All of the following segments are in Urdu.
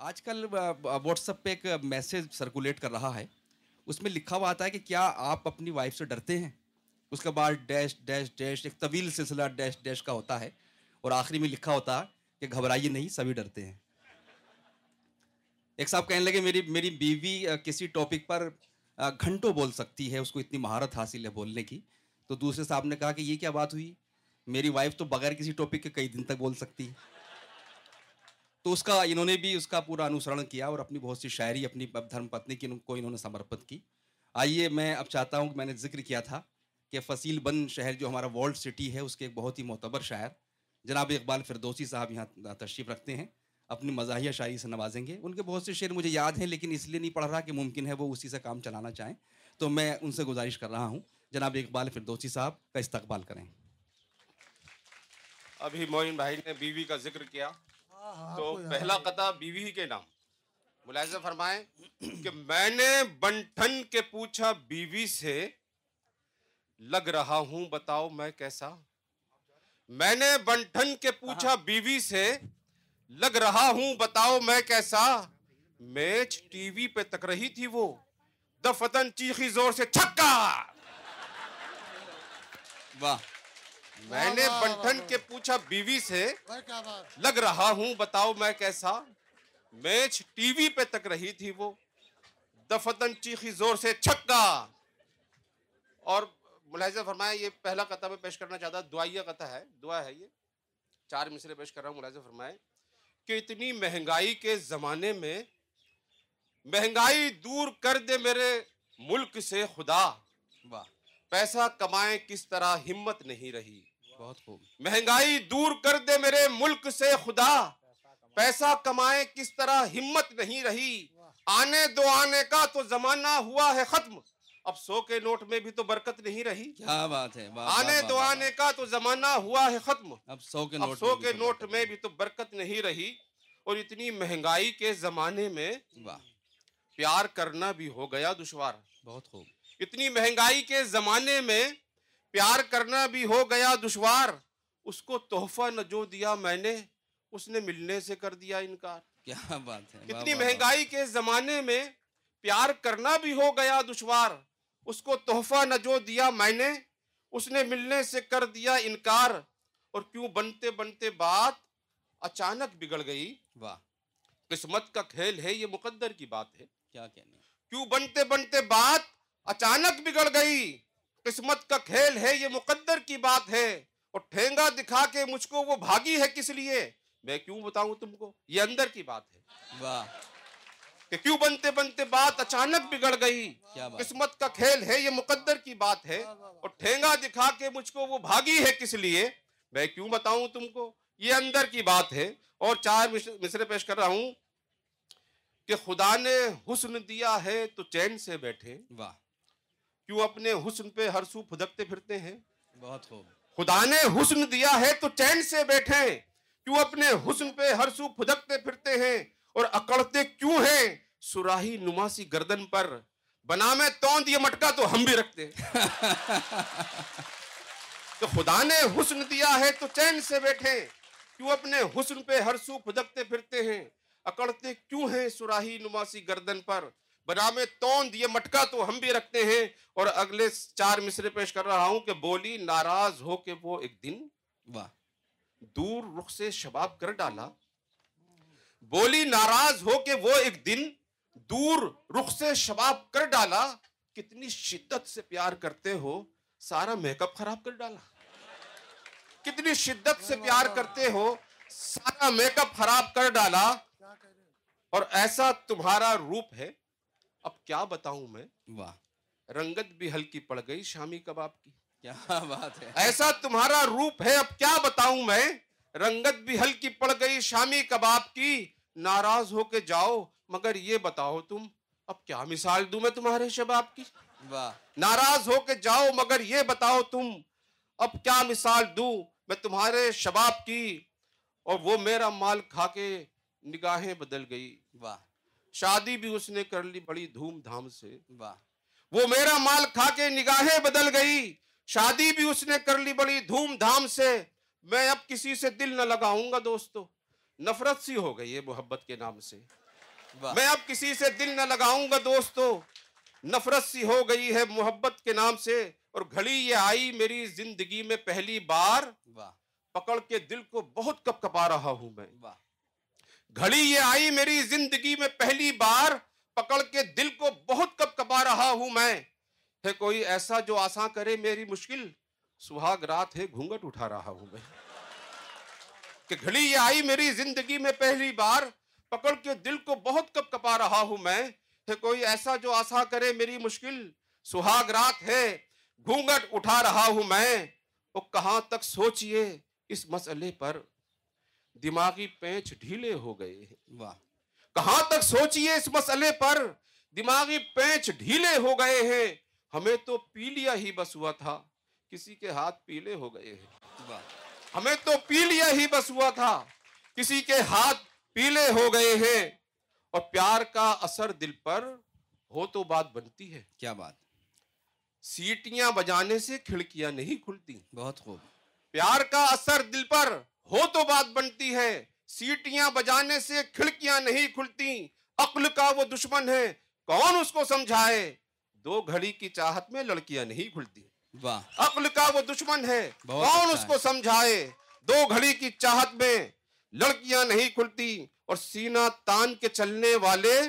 آج کل واٹس ایپ پہ ایک میسج سرکولیٹ کر رہا ہے۔ اس میں لکھا ہوا آتا ہے کہ کیا آپ اپنی وائف سے ڈرتے ہیں؟ اس کے بعد ڈیش ڈیش ڈیش ایک طویل سلسلہ ڈیش ڈیش کا ہوتا ہے۔ اور آخری میں لکھا ہوتا کہ گھبرائیے نہیں، سبھی ڈرتے ہیں۔ ایک صاحب کہنے لگے، میری میری بیوی کسی ٹاپک پر گھنٹوں بول سکتی ہے، اس کو اتنی مہارت حاصل ہے بولنے کی۔ تو دوسرے صاحب نے کہا کہ یہ کیا بات ہوئی؟ میری وائف تو بغیر کسی ٹاپک کے کئی دن تک بول سکتی۔ ہے تو اس کا انہوں نے بھی اس کا پورا انوسرن کیا اور اپنی بہت سی شاعری، اپنی دھرم پتنی کی کو انہوں نے سمرپت کی۔ آئیے میں اب چاہتا ہوں کہ میں نے ذکر کیا تھا کہ فصیل بند شہر جو ہمارا ورلڈ سٹی ہے، اس کے ایک بہت ہی معتبر شاعر۔ جناب اقبال فردوسی صاحب یہاں تشریف رکھتے ہیں، اپنی مزاحیہ شاعری سے نوازیں گے۔ ان کے بہت سے شعر مجھے یاد ہیں، لیکن اس لیے نہیں پڑھ رہا کہ ممکن ہے وہ اسی سے کام چلانا چاہیں۔ تو میں ان سے گزارش کر رہا ہوں۔ جناب اقبال فردوسی صاحب کا استقبال کریں۔ ابھی موین بھائی نے بیوی کا ذکر کیا۔ تو پہلا قطع بیوی کے نام۔ ملاحظہ فرمائیں کہ میں نے بنٹھن کے پوچھا بیوی سے لگ رہا ہوں بتاؤ میں کیسا؟ میں نے بنٹھن کے پوچھا بیوی سے لگ رہا ہوں بتاؤ میں کیسا؟ میچ ٹی وی پہ تک رہی تھی وہ۔ دفتن چیخی زور سے چھکا! واہ۔ میں نے بنٹھن کے پوچھا بیوی سے لگ رہا ہوں بتاؤ میں کیسا؟ میچ ٹی وی پہ تک رہی تھی وہ۔ دفتن چیخی زور سے چھکا۔ اور ملاحظہ فرمایا یہ پہلا قطع میں پیش کرنا چاہتا دعائیہ قطع ہے دعا ہے یہ۔ چار مصرے پیش کر رہا ہوں ملاحظہ فرمائے کہ اتنی مہنگائی کے زمانے میں مہنگائی دور کر دے میرے ملک سے خدا۔ واہ۔ پیسہ کمائیں کس طرح ہمت نہیں رہی۔ بہت خوب مہنگائی دور کر دے میرے ملک سے خدا۔ پیسہ کمائیں کس طرح ہمت نہیں رہی۔ آنے دو آنے کا تو زمانہ ہوا ہے ختم۔ اب سو کے نوٹ میں بھی تو برکت نہیں رہی۔ کیا بات ہے آنے دو آنے کا تو زمانہ ہوا ہے ختم۔ اب سو کے نوٹ سو کے نوٹ میں بھی تو برکت نہیں رہی۔ اور اتنی مہنگائی کے زمانے میں پیار کرنا بھی ہو گیا دشوار۔ بہت خوب۔ اتنی مہنگائی کے زمانے میں پیار کرنا بھی ہو گیا دشوار۔ اس کو تحفہ نہ جو دیا میں نے اس نے ملنے سے کر دیا انکار۔ کیا بات ہے اتنی مہنگائی کے زمانے میں پیار کرنا بھی ہو گیا دشوار۔ اس کو تحفہ نہ جو دیا میں نے اس نے ملنے سے کر دیا انکار۔ اور کیوں بنتے بنتے بات اچانک بگڑ گئی۔ واہ۔ قسمت کا کھیل ہے یہ مقدر کی بات ہے۔ کیا کہنے کیوں بنتے بنتے بات اچانک بگڑ گئی؟ قسمت کا کھیل ہے یہ مقدر کی بات ہے۔ اور ٹھینگا دکھا کے مجھ کو وہ بھاگی ہے کس لیے؟ میں کیوں بتاؤں تم کو؟ یہ اندر کی بات ہے۔ واہ۔ کہ کیوں بنتے بنتے بات اچانک بگڑ گئی؟ قسمت کا کھیل ہے یہ مقدر کی بات ہے۔ اور ٹھینگا دکھا کے مجھ کو وہ بھاگی ہے کس لیے؟ میں کیوں بتاؤں تم کو؟ یہ اندر کی بات ہے۔ اور چار مصرے پیش کر رہا ہوں کہ خدا نے حسن دیا ہے تو چین سے بیٹھے۔ واہ۔ کیوں اپنے حسن پہ ہر سو پھدکتے پھرتے ہیں؟ بہت خوب۔ خدا نے حسن دیا ہے تو چین سے بیٹھے۔ کیوں اپنے حسن پہ ہر سو پھدکتے پھرتے ہیں؟ اور اکڑتے کیوں ہیں؟ سراہی نماسی گردن پر۔ بنا میں توند یہ مٹکا تو ہم بھی رکھتے۔ تو خدا نے حسن دیا ہے تو چین سے بیٹھے۔ کیوں اپنے حسن پہ ہر سو پھدکتے پھرتے ہیں؟ اکڑتے کیوں ہیں سراہی نماسی گردن پر؟ بنا میں توند یہ مٹکا تو ہم بھی رکھتے ہیں۔ اور اگلے چار مصرے پیش کر رہا ہوں کہ بولی ناراض ہو کے وہ ایک دن واہ۔ دور رخ سے شباب کر ڈالا۔ بولی ناراض ہو کے وہ ایک دن دور رخ سے شباب کر ڈالا۔ کتنی شدت سے پیار کرتے ہو سارا میک اپ خراب کر ڈالا۔ کتنی شدت سے پیار کرتے ہو سارا میک اپ خراب کر ڈالا۔ اور ایسا تمہارا روپ ہے اب کیا بتاؤں میں؟ واہ۔ رنگت بھی ہلکی پڑ گئی شامی کباب کی۔ کیا بات ہے۔ ایسا تمہارا روپ ہے اب کیا بتاؤں میں؟ رنگت بھی ہلکی پڑ گئی شامی کباب کی۔ ناراض ہو کے جاؤ مگر یہ بتاؤ تم اب کیا مثال دوں میں تمہارے شباب کی؟ واہ۔ ناراض ہو کے جاؤ مگر یہ بتاؤ تم اب کیا مثال دوں میں تمہارے شباب کی؟ اور وہ میرا مال کھا کے نگاہیں بدل گئی۔ واہ۔ شادی بھی اس نے کر لی بڑی دھوم دھام سے۔ وہ میرا مال کھا کے نگاہیں بدل گئی۔ شادی بھی اس نے کر لی بڑی دھوم دھام سے۔ میں اب کسی سے دل نہ لگاؤں گا دوستو۔ نفرت سی ہو گئی ہے محبت کے نام سے۔ میں اب کسی سے دل نہ لگاؤں گا دوستو۔ نفرت سی ہو گئی ہے محبت کے نام سے۔ اور گھڑی یہ آئی میری زندگی میں پہلی بار۔ پکڑ کے دل کو بہت کپ کپا رہا ہوں میں۔ گھڑی یہ آئی میری زندگی میں پہلی بار، پکڑ کے دل کو بہت کپ کپا رہا ہوں میں۔ ہے کوئی ایسا جو آساں کرے میری مشکل؟ سہاگ رات ہے گھونگٹ اٹھا رہا ہوں میں۔ کہ گھڑی یہ آئی میری زندگی میں پہلی بار، پکڑ کے دل کو بہت کپ کپا رہا ہوں میں۔ ہے کوئی ایسا جو آساں کرے میری مشکل؟ سہاگ رات ہے گھونگٹ اٹھا رہا ہوں میں۔ وہ کہاں تک سوچئے اس مسئلے پر؟ دماغی پینچ ڈھیلے ہو گئے واہ۔ کہاں تک سوچئے اس مسئلے پر؟ دماغی پینچ ڈھیلے ہو گئے ہیں۔ ہمیں تو پی لیا ہی بس ہوا تھا۔ کسی کے ہاتھ پیلے ہو گئے ہیں۔ ہمیں تو پی لیا ہی بس ہوا تھا۔ کسی کے ہاتھ پیلے ہو گئے ہیں۔ اور پیار کا اثر دل پر ہو تو بات بنتی ہے۔ کیا بات۔ سیٹیاں بجانے سے کھڑکیاں نہیں کھلتی بہت خوب۔ پیار کا اثر دل پر ہو تو بات بنتی ہے سیٹیاں بجانے سے کھڑکیاں نہیں کھلتی عقل کا وہ دشمن ہے کون اس کو سمجھائے؟ دو گھڑی کی چاہت میں لڑکیاں نہیں کھلتی۔ واہ۔ عقل کا وہ دشمن ہے کون اچھا اس۔ کو سمجھائے؟ دو گھڑی کی چاہت میں لڑکیاں نہیں کھلتی اور سینہ تان کے چلنے والے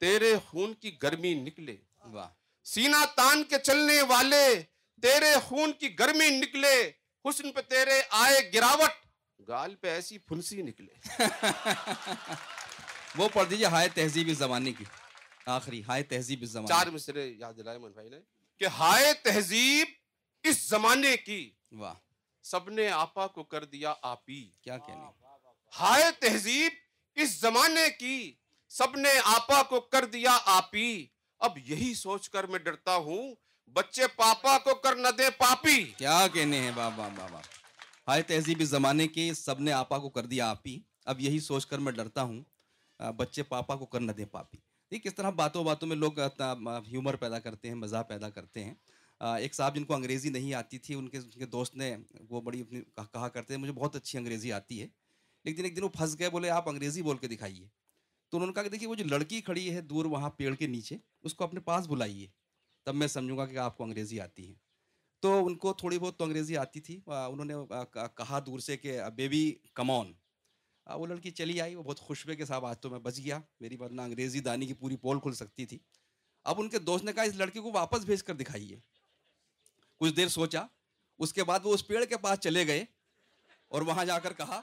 تیرے خون کی گرمی نکلے۔ واہ۔ سینہ تان کے چلنے والے تیرے خون کی گرمی نکلے۔ حسن پہ تیرے آئے گراوٹ۔ گال پہ ایسی پھنسی نکلے۔ وہ پڑھ دیجیے ہائے تہذیب زمانے کی۔ آخری ہائے تہذیب اس زمانے چار مصرے یاد دلائے من بھائی نے۔ کہ ہائے تہذیب اس زمانے کی۔ واہ۔ سب نے آپا کو کر دیا آپی۔ کیا کہنے۔ ہائے تہذیب اس زمانے کی۔ سب نے آپا کو کر دیا آپی۔ اب یہی سوچ کر میں ڈرتا ہوں بچے پاپا کو کر نہ دے پاپی۔ کیا کہنے ہیں؟ واہ واہ واہ واہ۔ ہائے تہذیب اس زمانے کے سب نے آپا کو کر دیا آپ ہی اب یہی سوچ کر میں ڈرتا ہوں۔ بچے پاپا کو کر نہ دیں پاپی۔ یہ کس طرح باتوں باتوں میں لوگ ہیومر پیدا کرتے ہیں مزاح پیدا کرتے ہیں۔ ایک صاحب جن کو انگریزی نہیں آتی تھی، ان کے ان کے دوست نے وہ بڑی اپنی کہا- کہا کرتے ہیں، مجھے بہت اچھی انگریزی آتی ہے۔ لیکن ایک دن وہ پھنس گئے، بولے، آپ انگریزی بول کے دکھائیے۔ تو انہوں نے کہا کہ دیکھیے، وہ جو لڑکی کھڑی ہے دور وہاں پیڑ کے نیچے، اس کو اپنے پاس بلائیے۔ تب میں سمجھوں گا کہ آپ کو انگریزی آتی ہے۔ تو ان کو تھوڑی بہت تو انگریزی آتی تھی۔ انہوں نے کہا- دور سے کہ بیبی کمون وہ لڑکی چلی آئی، وہ بہت خوشبے کے ساتھ آج تو میں بچ گیا۔ میری ورنہ انگریزی دانی کی پوری پول کھل سکتی تھی۔ اب ان کے دوست نے کہا، اس لڑکی کو واپس بھیج کر دکھائیے کچھ دیر سوچا، اس کے بعد وہ اس پیڑ کے پاس چلے گئے اور وہاں جا کر کہا